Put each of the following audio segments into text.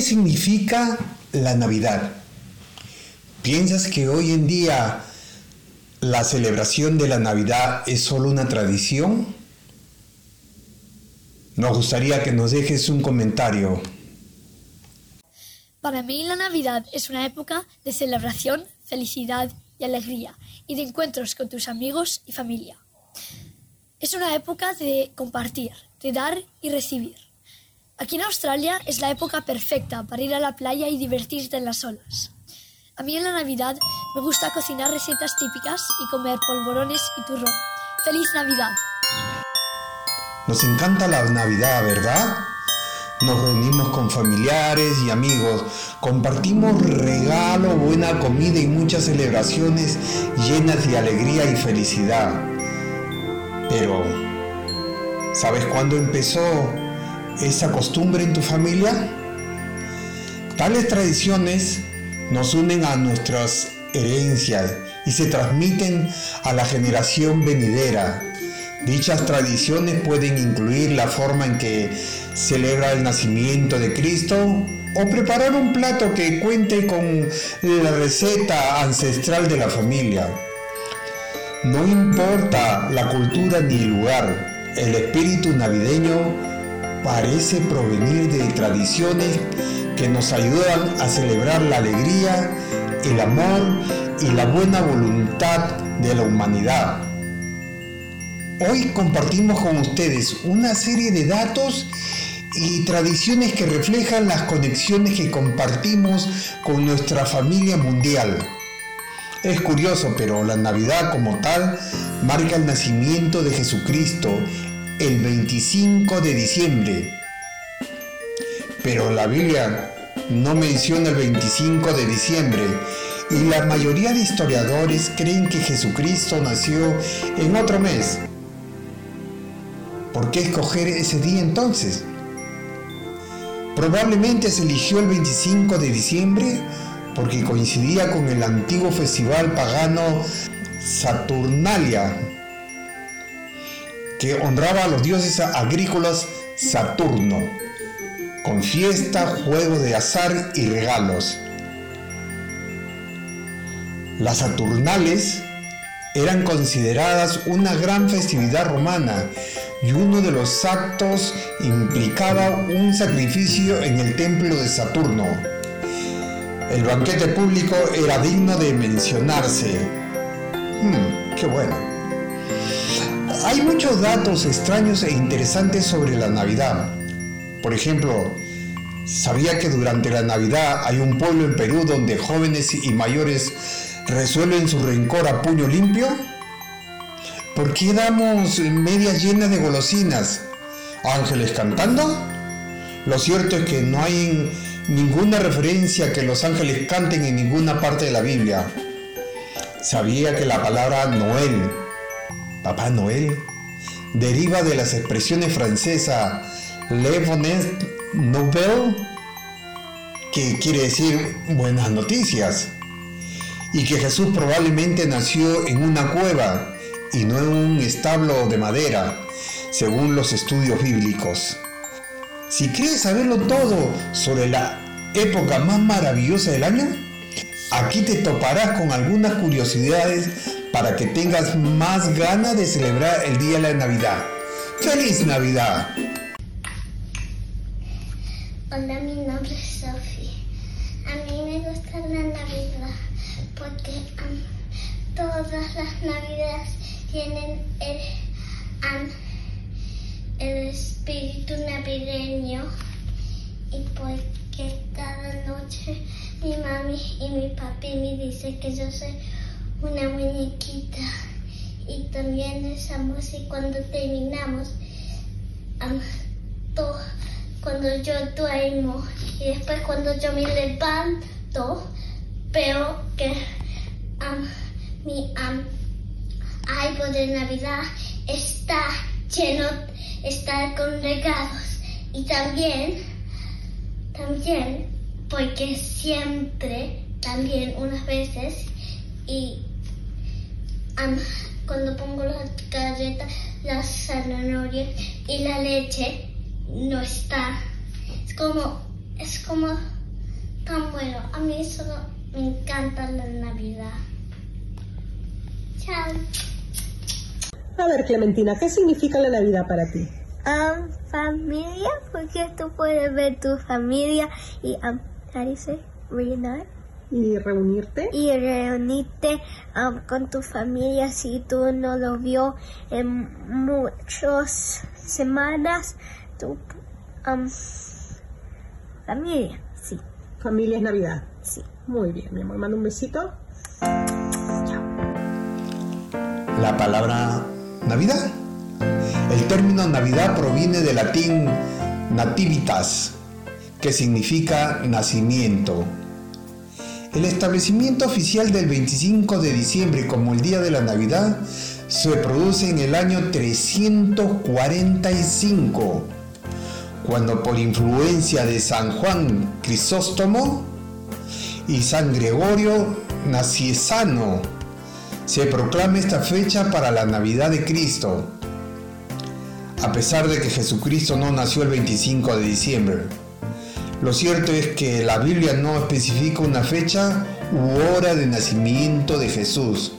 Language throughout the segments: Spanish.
¿Qué significa la Navidad? ¿Piensas que hoy en día la celebración de la Navidad es solo una tradición? Nos gustaría que nos dejes un comentario. Para mí la Navidad es una época de celebración, felicidad y alegría y de encuentros con tus amigos y familia. Es una época de compartir, de dar y recibir. Aquí en Australia es la época perfecta para ir a la playa y divertirte en las olas. A mí en la Navidad me gusta cocinar recetas típicas y comer polvorones y turrón. ¡Feliz Navidad! Nos encanta la Navidad, ¿verdad? Nos reunimos con familiares y amigos, compartimos regalo, buena comida y muchas celebraciones llenas de alegría y felicidad. Pero, ¿sabes cuándo empezó esa costumbre en tu familia? Tales tradiciones nos unen a nuestras herencias y se transmiten a la generación venidera. Dichas tradiciones pueden incluir la forma en que celebra el nacimiento de Cristo o preparar un plato que cuente con la receta ancestral de la familia. No importa la cultura ni el lugar, el espíritu navideño parece provenir de tradiciones que nos ayudan a celebrar la alegría, el amor y la buena voluntad de la humanidad. Hoy compartimos con ustedes una serie de datos y tradiciones que reflejan las conexiones que compartimos con nuestra familia mundial. Es curioso, pero la Navidad como tal marca el nacimiento de Jesucristo el 25 de diciembre. Pero la Biblia no menciona el 25 de diciembre y la mayoría de historiadores creen que Jesucristo nació en otro mes. ¿Por qué escoger ese día entonces? Probablemente se eligió el 25 de diciembre porque coincidía con el antiguo festival pagano Saturnalia, que honraba a los dioses agrícolas Saturno con fiesta, juego de azar y regalos. Las Saturnales eran consideradas una gran festividad romana y uno de los actos implicaba un sacrificio en el templo de Saturno. El banquete público era digno de mencionarse. Hmm, qué bueno. Hay muchos datos extraños e interesantes sobre la Navidad. Por ejemplo, ¿sabía que durante la Navidad hay un pueblo en Perú donde jóvenes y mayores resuelven su rencor a puño limpio? ¿Por qué damos medias llenas de golosinas? ¿Ángeles cantando? Lo cierto es que no hay ninguna referencia a que los ángeles canten en ninguna parte de la Biblia. Sabía que la palabra Noel, Papá Noel, deriva de las expresiones francesas Le Bonne Nouvelle, que quiere decir buenas noticias, y que Jesús probablemente nació en una cueva y no en un establo de madera, según los estudios bíblicos. Si quieres saberlo todo sobre la época más maravillosa del año, aquí te toparás con algunas curiosidades para que tengas más ganas de celebrar el día de la Navidad. ¡Feliz Navidad! Hola, mi nombre es Sophie. A mí me gusta la Navidad porque todas las Navidades tienen el, el espíritu navideño y porque cada noche mi mami y mi papi me dicen que yo soy una muñequita. Y también esa música cuando terminamos cuando yo duermo y después cuando yo me levanto veo que mi árbol de Navidad está lleno, está con regalos. Y también, también, porque siempre, también unas veces y cuando pongo las galletas, las zanahorias y la leche, no está. Es como es como tan bueno. A mí solo me encanta la Navidad. Chao. A ver, Clementina, ¿qué significa la Navidad para ti? Um, familia, porque tú puedes ver tu familia y, um, how do you say? ¿Y reunirte? Y reunirte um, con tu familia si tú no lo vio en muchas semanas. Tu um, familia, sí, Familia es Navidad. sí. Muy bien, mi amor. Manda un besito. La palabra Navidad. El término Navidad proviene del latín nativitas, que significa nacimiento. El establecimiento oficial del 25 de diciembre como el día de la Navidad se produce en el año 345, cuando por influencia de San Juan Crisóstomo y San Gregorio Naciesano se proclama esta fecha para la Navidad de Cristo, a pesar de que Jesucristo no nació el 25 de diciembre. Lo cierto es que la Biblia no especifica una fecha u hora de nacimiento de Jesús.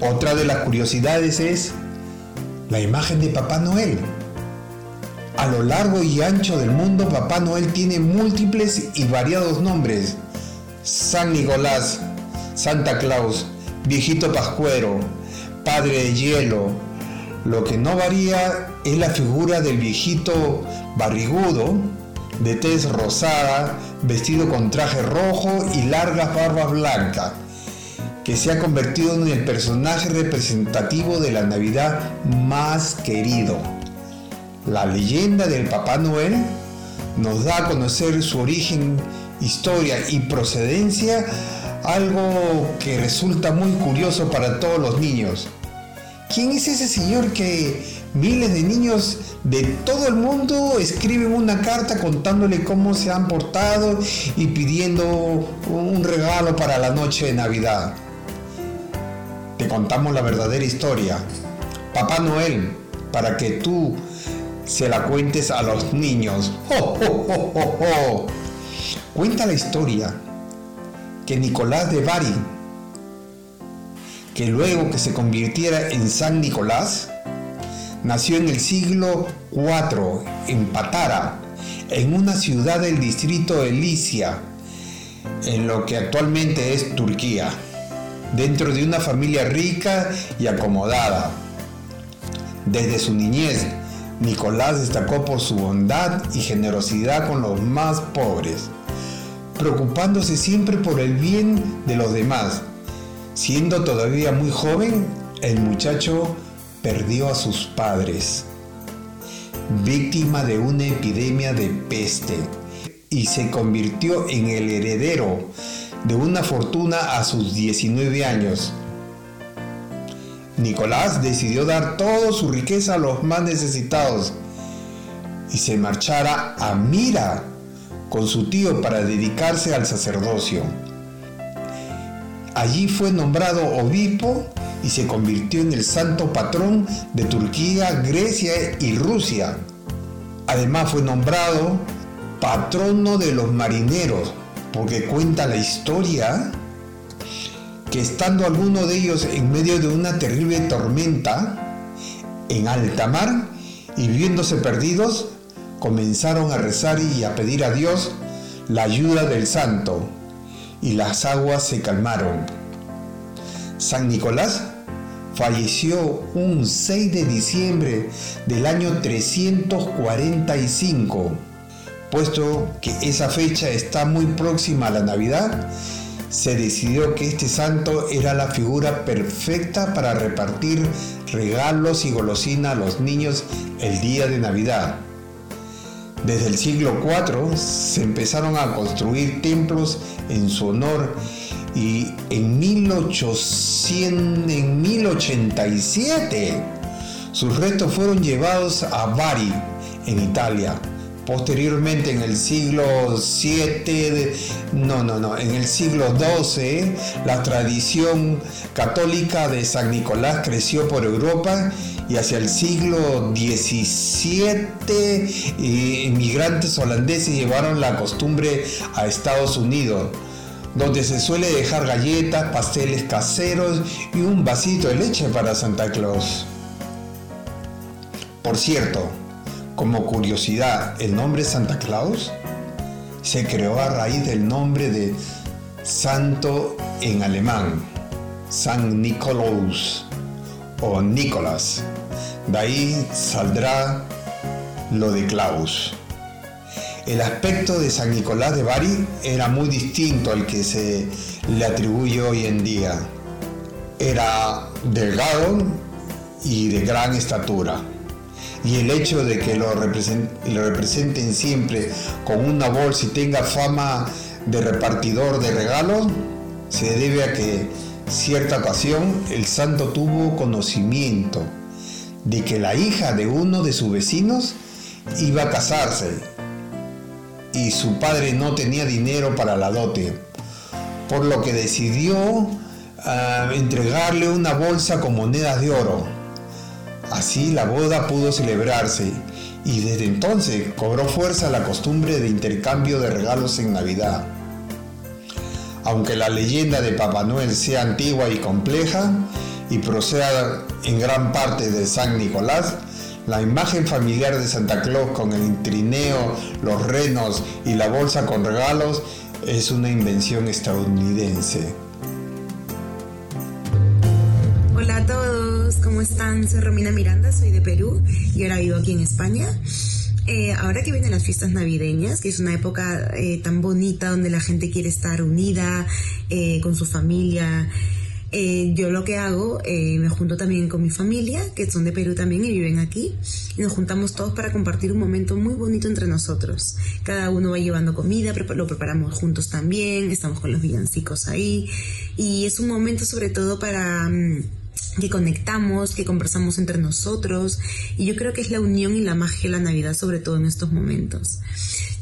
Otra de las curiosidades es la imagen de Papá Noel. A lo largo y ancho del mundo, Papá Noel tiene múltiples y variados nombres. San Nicolás, Santa Claus, Viejito Pascuero, Padre de Hielo. Lo que no varía es la figura del viejito barrigudo, de tez rosada, vestido con traje rojo y largas barbas blancas, que se ha convertido en el personaje representativo de la Navidad más querido. La leyenda del Papá Noel nos da a conocer su origen, historia y procedencia, algo que resulta muy curioso para todos los niños. ¿Quién es ese señor que miles de niños de todo el mundo escriben una carta contándole cómo se han portado y pidiendo un regalo para la noche de Navidad? Te contamos la verdadera historia. Papá Noel, para que tú se la cuentes a los niños. ¡Oh, oh, oh! Cuenta la historia que Nicolás de Bari, que luego que se convirtiera en San Nicolás, nació en el siglo IV en Patara, en una ciudad del distrito de Licia, en lo que actualmente es Turquía, dentro de una familia rica y acomodada. Desde su niñez, Nicolás destacó por su bondad y generosidad con los más pobres, preocupándose siempre por el bien de los demás. Siendo todavía muy joven, el muchacho perdió a sus padres, víctima de una epidemia de peste, y se convirtió en el heredero de una fortuna a sus 19 años. Nicolás decidió dar toda su riqueza a los más necesitados y se marchara a Mira con su tío para dedicarse al sacerdocio. Allí fue nombrado obispo y se convirtió en el santo patrón de Turquía, Grecia y Rusia. Además fue nombrado patrono de los marineros, porque cuenta la historia que estando alguno de ellos en medio de una terrible tormenta, en alta mar, y viéndose perdidos, comenzaron a rezar y a pedir a Dios la ayuda del santo, y las aguas se calmaron. San Nicolás falleció un 6 de diciembre del año 345. Puesto que esa fecha está muy próxima a la Navidad, se decidió que este santo era la figura perfecta para repartir regalos y golosina a los niños el día de Navidad. Desde el siglo IV se empezaron a construir templos en su honor. Y en, 1800, en 1087 sus restos fueron llevados a Bari, en Italia, Posteriormente en el siglo VII, no, no, no, en el siglo XII, la tradición católica de San Nicolás creció por Europa y hacia el siglo XVII inmigrantes holandeses llevaron la costumbre a Estados Unidos donde se suele dejar galletas, pasteles caseros y un vasito de leche para Santa Claus. Por cierto, como curiosidad, el nombre Santa Claus se creó a raíz del nombre de santo en alemán, San Nikolaus o Nicolás. De ahí saldrá lo de Klaus. El aspecto de San Nicolás de Bari era muy distinto al que se le atribuye hoy en día. Era delgado y de gran estatura. Y el hecho de que lo, representen siempre con una bolsa y tenga fama de repartidor de regalos se debe a que cierta ocasión el santo tuvo conocimiento de que la hija de uno de sus vecinos iba a casarse y su padre no tenía dinero para la dote, por lo que decidió ah, entregarle una bolsa con monedas de oro. Así la boda pudo celebrarse y desde entonces cobró fuerza la costumbre de intercambio de regalos en Navidad. Aunque la leyenda de Papá Noel sea antigua y compleja y proceda en gran parte de San Nicolás, la imagen familiar de Santa Claus con el trineo, los renos y la bolsa con regalos es una invención estadounidense. Hola a todos, ¿cómo están? Soy Romina Miranda, soy de Perú y ahora vivo aquí en España. Eh, ahora que vienen las fiestas navideñas, que es una época eh, tan bonita donde la gente quiere estar unida eh, con su familia, eh, yo lo que hago, eh, me junto también con mi familia, que son de Perú también y viven aquí, y nos juntamos todos para compartir un momento muy bonito entre nosotros. Cada uno va llevando comida, lo preparamos juntos también, estamos con los villancicos ahí, y es un momento sobre todo para... Mm, que conectamos, que conversamos entre nosotros y yo creo que es la unión y la magia de la Navidad sobre todo en estos momentos.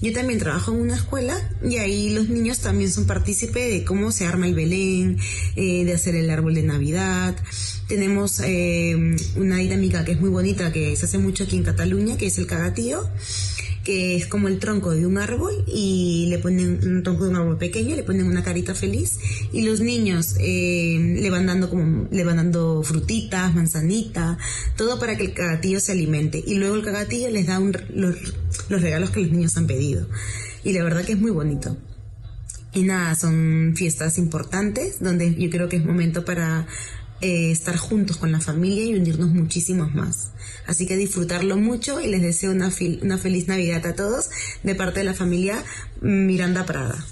Yo también trabajo en una escuela y ahí los niños también son partícipes de cómo se arma el Belén, eh, de hacer el árbol de Navidad. Tenemos eh, una dinámica que es muy bonita que se hace mucho aquí en Cataluña, que es el cagatío que es como el tronco de un árbol y le ponen un tronco de un árbol pequeño, le ponen una carita feliz y los niños eh, le van dando como le van dando frutitas, manzanita, todo para que el cagatillo se alimente y luego el cagatillo les da los, los regalos que los niños han pedido y la verdad que es muy bonito. Y nada, son fiestas importantes donde yo creo que es momento para eh, estar juntos con la familia y unirnos muchísimos más. Así que disfrutarlo mucho y les deseo una, una feliz Navidad a todos de parte de la familia Miranda Prada.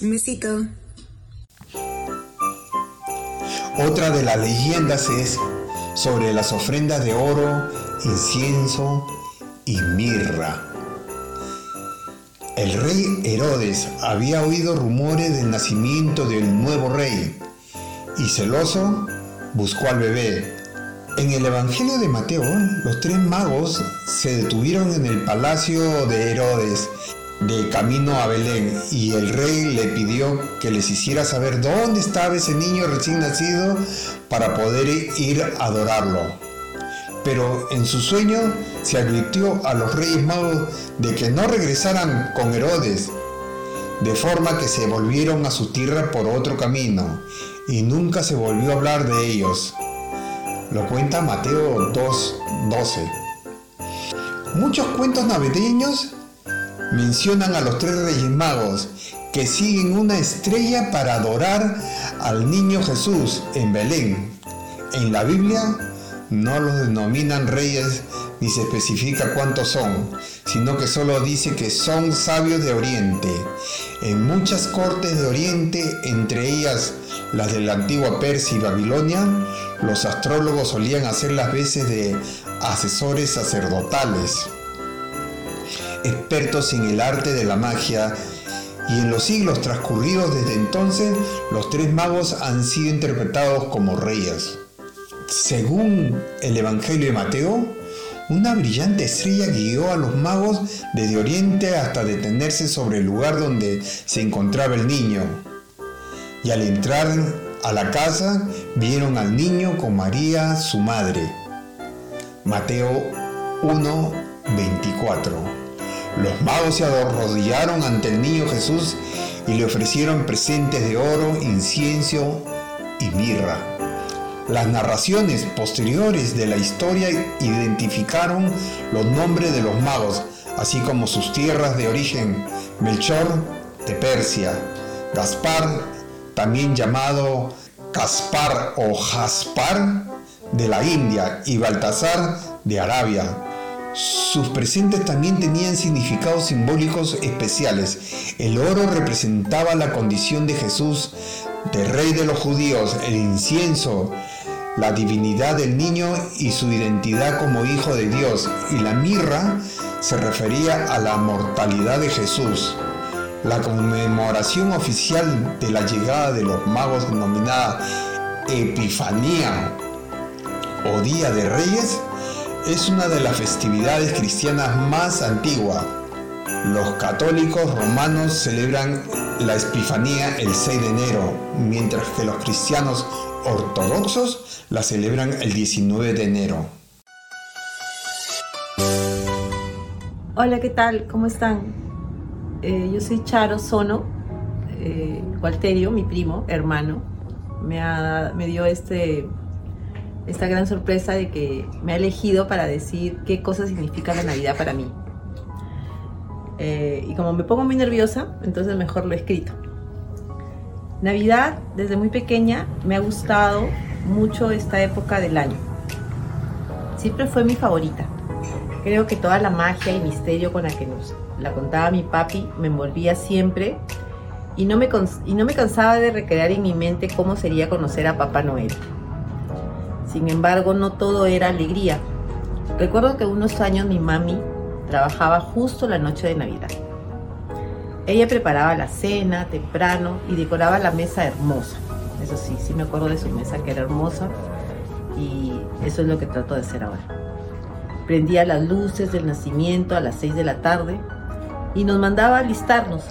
Un besito. Otra de las leyendas es sobre las ofrendas de oro, incienso y mirra. El rey Herodes había oído rumores del nacimiento del nuevo rey y celoso buscó al bebé. En el Evangelio de Mateo, los tres magos se detuvieron en el palacio de Herodes de camino a Belén y el rey le pidió que les hiciera saber dónde estaba ese niño recién nacido para poder ir a adorarlo. Pero en su sueño se advirtió a los reyes magos de que no regresaran con Herodes, de forma que se volvieron a su tierra por otro camino y nunca se volvió a hablar de ellos. Lo cuenta Mateo 2.12. Muchos cuentos navideños mencionan a los tres reyes magos que siguen una estrella para adorar al niño Jesús en Belén. En la Biblia no los denominan reyes ni se especifica cuántos son, sino que solo dice que son sabios de Oriente. En muchas cortes de Oriente, entre ellas las de la antigua Persia y Babilonia, los astrólogos solían hacer las veces de asesores sacerdotales, expertos en el arte de la magia, y en los siglos transcurridos desde entonces, los tres magos han sido interpretados como reyes. Según el Evangelio de Mateo, una brillante estrella guió a los magos desde Oriente hasta detenerse sobre el lugar donde se encontraba el niño. Y al entrar a la casa vieron al niño con María, su madre. Mateo 1, 24. Los magos se arrodillaron ante el niño Jesús y le ofrecieron presentes de oro, incienso y mirra. Las narraciones posteriores de la historia identificaron los nombres de los magos, así como sus tierras de origen, Melchor de Persia, Gaspar, también llamado Caspar o Jaspar de la India y Baltasar de Arabia. Sus presentes también tenían significados simbólicos especiales. El oro representaba la condición de Jesús, de rey de los judíos, el incienso, la divinidad del niño y su identidad como hijo de Dios, y la mirra se refería a la mortalidad de Jesús. La conmemoración oficial de la llegada de los magos denominada Epifanía o Día de Reyes es una de las festividades cristianas más antiguas. Los católicos romanos celebran la Epifanía el 6 de enero, mientras que los cristianos ortodoxos la celebran el 19 de enero. Hola, ¿qué tal? ¿Cómo están? Eh, yo soy Charo Sono, eh, Walterio, mi primo, hermano, me, me dio este, esta gran sorpresa de que me ha elegido para decir qué cosa significa la Navidad para mí. Eh, y como me pongo muy nerviosa, entonces mejor lo he escrito. Navidad, desde muy pequeña, me ha gustado mucho esta época del año. Siempre fue mi favorita. Creo que toda la magia y misterio con la que nos la contaba mi papi me envolvía siempre y no me, y no me cansaba de recrear en mi mente cómo sería conocer a Papá Noel. Sin embargo, no todo era alegría. Recuerdo que unos años mi mami trabajaba justo la noche de Navidad. Ella preparaba la cena temprano y decoraba la mesa hermosa. Eso sí, sí me acuerdo de su mesa que era hermosa y eso es lo que trato de hacer ahora. Prendía las luces del nacimiento a las 6 de la tarde y nos mandaba a alistarnos.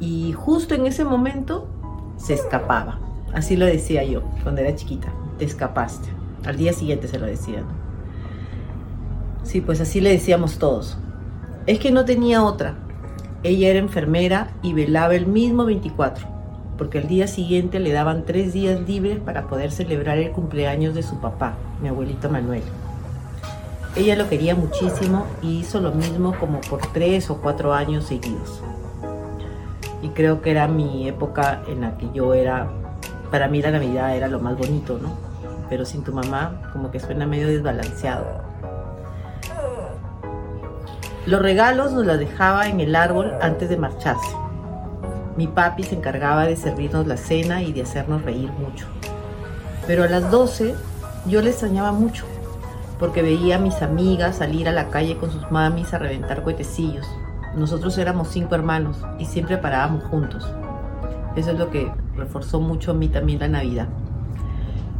Y justo en ese momento se escapaba. Así lo decía yo cuando era chiquita. Te escapaste. Al día siguiente se lo decía. Sí, pues así le decíamos todos. Es que no tenía otra. Ella era enfermera y velaba el mismo 24, porque al día siguiente le daban tres días libres para poder celebrar el cumpleaños de su papá, mi abuelito Manuel. Ella lo quería muchísimo y hizo lo mismo como por tres o cuatro años seguidos. Y creo que era mi época en la que yo era, para mí la Navidad era lo más bonito, ¿no? Pero sin tu mamá como que suena medio desbalanceado. Los regalos nos los dejaba en el árbol antes de marcharse. Mi papi se encargaba de servirnos la cena y de hacernos reír mucho. Pero a las 12 yo le extrañaba mucho, porque veía a mis amigas salir a la calle con sus mamis a reventar cohetecillos. Nosotros éramos cinco hermanos y siempre parábamos juntos. Eso es lo que reforzó mucho a mí también la Navidad.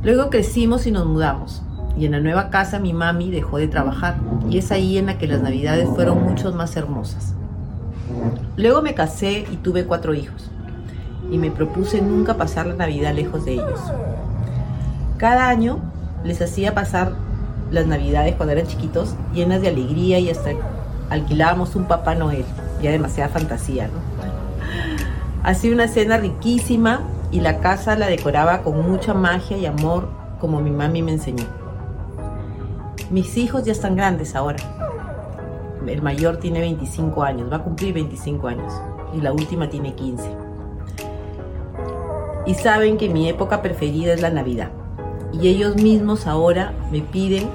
Luego crecimos y nos mudamos y en la nueva casa mi mami dejó de trabajar y es ahí en la que las navidades fueron mucho más hermosas. Luego me casé y tuve cuatro hijos y me propuse nunca pasar la Navidad lejos de ellos. Cada año les hacía pasar las Navidades cuando eran chiquitos llenas de alegría y hasta alquilábamos un Papá Noel, ya demasiada fantasía, ¿no? Hacía una cena riquísima y la casa la decoraba con mucha magia y amor como mi mami me enseñó. Mis hijos ya están grandes ahora. El mayor tiene 25 años, va a cumplir 25 años. Y la última tiene 15. Y saben que mi época preferida es la Navidad. Y ellos mismos ahora me piden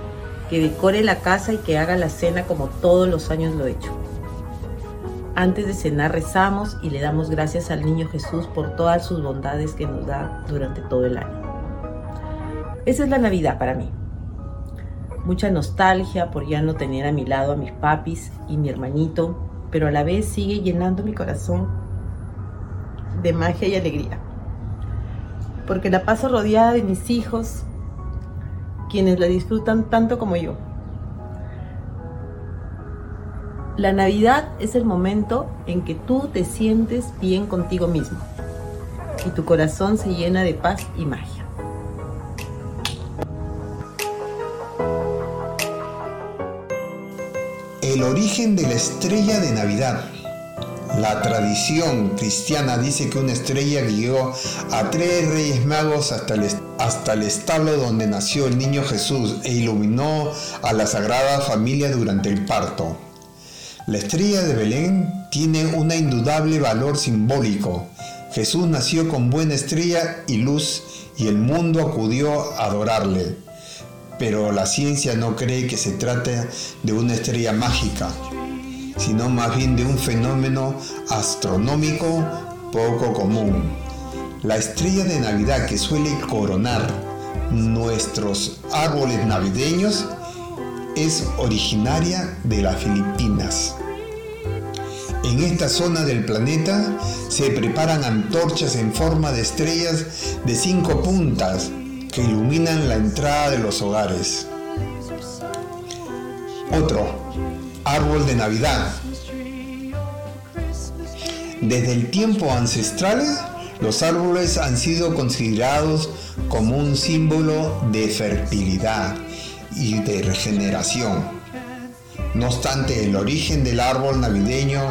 que decore la casa y que haga la cena como todos los años lo he hecho. Antes de cenar rezamos y le damos gracias al Niño Jesús por todas sus bondades que nos da durante todo el año. Esa es la Navidad para mí mucha nostalgia por ya no tener a mi lado a mis papis y mi hermanito, pero a la vez sigue llenando mi corazón de magia y alegría. Porque la paso rodeada de mis hijos, quienes la disfrutan tanto como yo. La Navidad es el momento en que tú te sientes bien contigo mismo y tu corazón se llena de paz y magia. El origen de la estrella de Navidad. La tradición cristiana dice que una estrella guió a tres reyes magos hasta el, hasta el establo donde nació el niño Jesús e iluminó a la Sagrada Familia durante el parto. La estrella de Belén tiene un indudable valor simbólico. Jesús nació con buena estrella y luz y el mundo acudió a adorarle. Pero la ciencia no cree que se trate de una estrella mágica, sino más bien de un fenómeno astronómico poco común. La estrella de Navidad que suele coronar nuestros árboles navideños es originaria de las Filipinas. En esta zona del planeta se preparan antorchas en forma de estrellas de cinco puntas que iluminan la entrada de los hogares. Otro, árbol de Navidad. Desde el tiempo ancestral, los árboles han sido considerados como un símbolo de fertilidad y de regeneración. No obstante, el origen del árbol navideño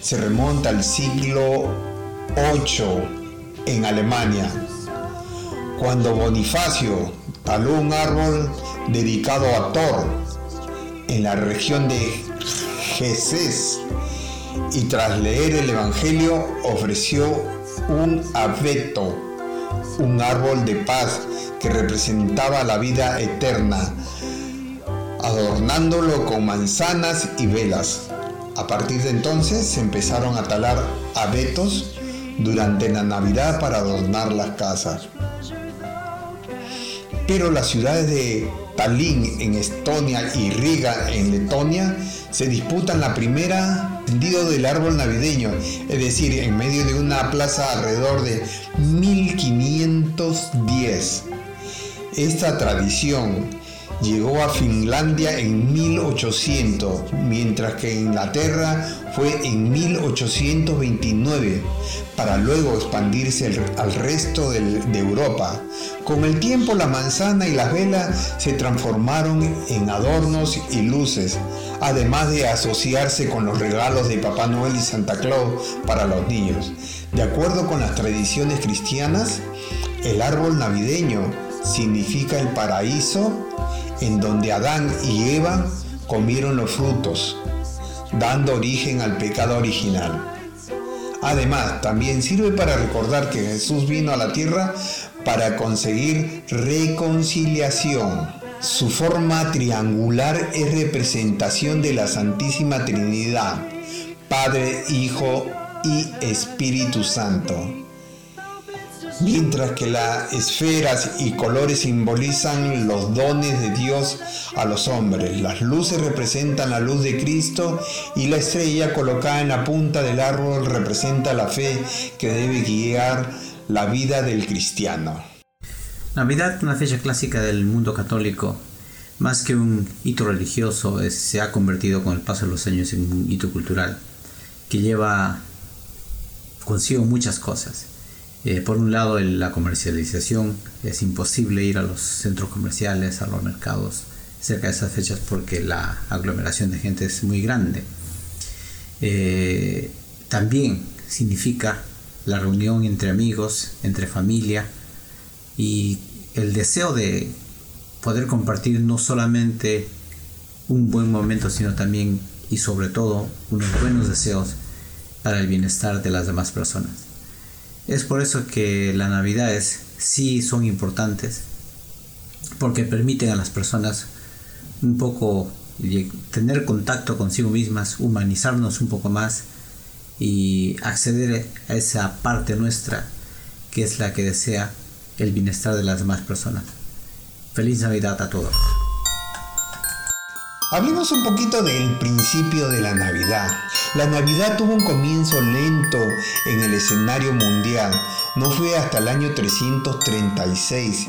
se remonta al siglo VIII en Alemania, cuando Bonifacio taló un árbol dedicado a Thor en la región de Jesús y tras leer el Evangelio ofreció un abeto, un árbol de paz que representaba la vida eterna, adornándolo con manzanas y velas. A partir de entonces se empezaron a talar abetos durante la Navidad para adornar las casas. Pero las ciudades de Tallinn en Estonia y Riga en Letonia se disputan la primera tendido del árbol navideño, es decir, en medio de una plaza alrededor de 1510. Esta tradición llegó a Finlandia en 1800, mientras que Inglaterra fue en 1829, para luego expandirse al resto de Europa. Con el tiempo la manzana y las velas se transformaron en adornos y luces, además de asociarse con los regalos de Papá Noel y Santa Claus para los niños. De acuerdo con las tradiciones cristianas, el árbol navideño significa el paraíso en donde Adán y Eva comieron los frutos, dando origen al pecado original. Además, también sirve para recordar que Jesús vino a la tierra para conseguir reconciliación. Su forma triangular es representación de la Santísima Trinidad, Padre, Hijo y Espíritu Santo mientras que las esferas y colores simbolizan los dones de Dios a los hombres. Las luces representan la luz de Cristo y la estrella colocada en la punta del árbol representa la fe que debe guiar la vida del cristiano. Navidad, una fecha clásica del mundo católico, más que un hito religioso, se ha convertido con el paso de los años en un hito cultural que lleva consigo muchas cosas eh, por un lado, la comercialización, es imposible ir a los centros comerciales, a los mercados cerca de esas fechas porque la aglomeración de gente es muy grande. Eh, también significa la reunión entre amigos, entre familia y el deseo de poder compartir no solamente un buen momento, sino también y sobre todo unos buenos deseos para el bienestar de las demás personas. Es por eso que las navidades sí son importantes, porque permiten a las personas un poco tener contacto consigo mismas, humanizarnos un poco más y acceder a esa parte nuestra que es la que desea el bienestar de las demás personas. Feliz Navidad a todos. Hablemos un poquito del principio de la Navidad. La Navidad tuvo un comienzo lento en el escenario mundial. No fue hasta el año 336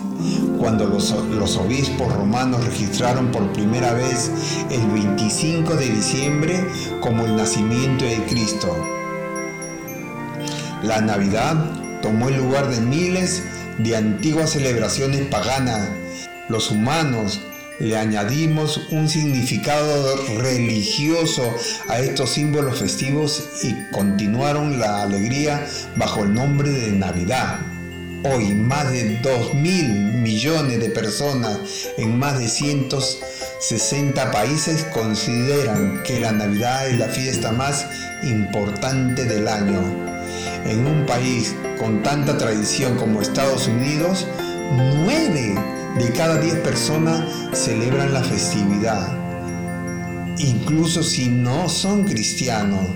cuando los, los, obispos romanos registraron por primera vez el 25 de diciembre como el nacimiento de Cristo. La Navidad tomó el lugar de miles de antiguas celebraciones paganas. Los humanos le añadimos un significado religioso a estos símbolos festivos y continuaron la alegría bajo el nombre de Navidad. Hoy más de 2 mil millones de personas en más de 160 países consideran que la Navidad es la fiesta más importante del año. En un país con tanta tradición como Estados Unidos, 9 de cada 10 personas celebran la festividad, incluso si no son cristianos,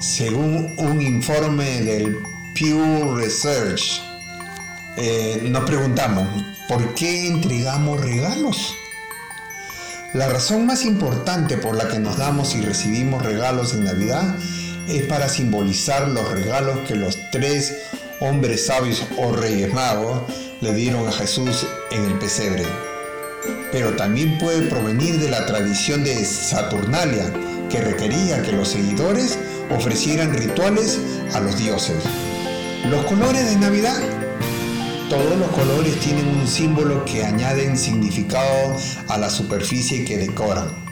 según un informe del Pew Research. Eh, nos preguntamos, ¿por qué entregamos regalos? La razón más importante por la que nos damos y recibimos regalos en Navidad es para simbolizar los regalos que los tres hombres sabios o reyes magos le dieron a Jesús en el pesebre. Pero también puede provenir de la tradición de Saturnalia, que requería que los seguidores ofrecieran rituales a los dioses. Los colores de Navidad. Todos los colores tienen un símbolo que añaden significado a la superficie que decoran.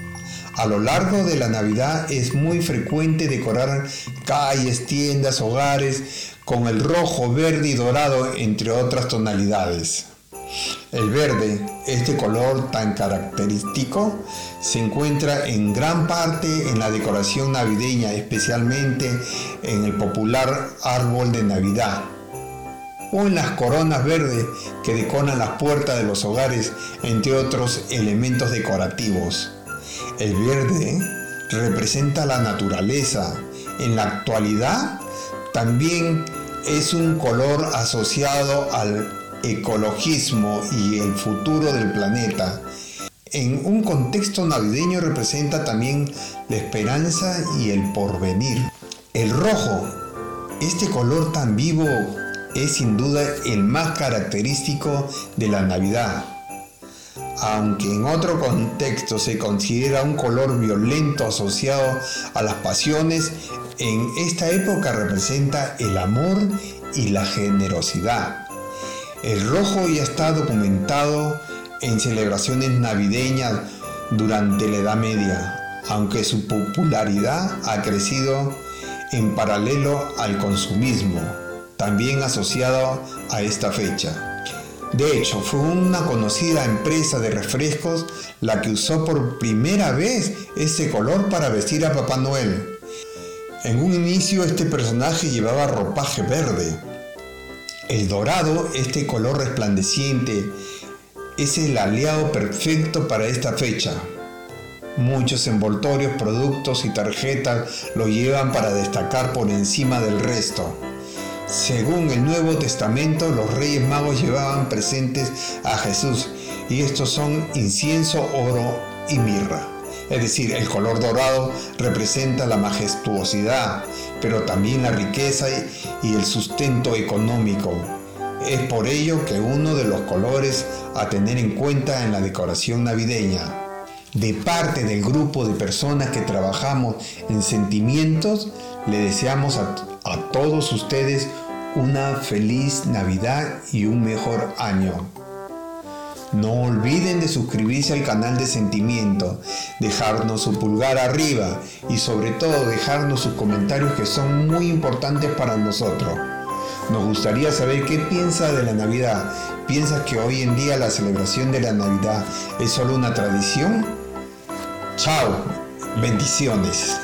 A lo largo de la Navidad es muy frecuente decorar calles, tiendas, hogares con el rojo, verde y dorado, entre otras tonalidades. El verde, este color tan característico, se encuentra en gran parte en la decoración navideña, especialmente en el popular árbol de Navidad o en las coronas verdes que decoran las puertas de los hogares, entre otros elementos decorativos. El verde representa la naturaleza. En la actualidad también es un color asociado al ecologismo y el futuro del planeta. En un contexto navideño representa también la esperanza y el porvenir. El rojo, este color tan vivo, es sin duda el más característico de la Navidad. Aunque en otro contexto se considera un color violento asociado a las pasiones, en esta época representa el amor y la generosidad. El rojo ya está documentado en celebraciones navideñas durante la Edad Media, aunque su popularidad ha crecido en paralelo al consumismo, también asociado a esta fecha. De hecho, fue una conocida empresa de refrescos la que usó por primera vez ese color para vestir a Papá Noel. En un inicio este personaje llevaba ropaje verde. El dorado, este color resplandeciente, es el aliado perfecto para esta fecha. Muchos envoltorios, productos y tarjetas lo llevan para destacar por encima del resto. Según el Nuevo Testamento, los reyes magos llevaban presentes a Jesús y estos son incienso, oro y mirra. Es decir, el color dorado representa la majestuosidad, pero también la riqueza y el sustento económico. Es por ello que uno de los colores a tener en cuenta en la decoración navideña. De parte del grupo de personas que trabajamos en sentimientos, le deseamos a, a todos ustedes una feliz Navidad y un mejor año. No olviden de suscribirse al canal de Sentimiento, dejarnos su pulgar arriba y sobre todo dejarnos sus comentarios que son muy importantes para nosotros. Nos gustaría saber qué piensa de la Navidad. ¿Piensas que hoy en día la celebración de la Navidad es solo una tradición? Chao, bendiciones.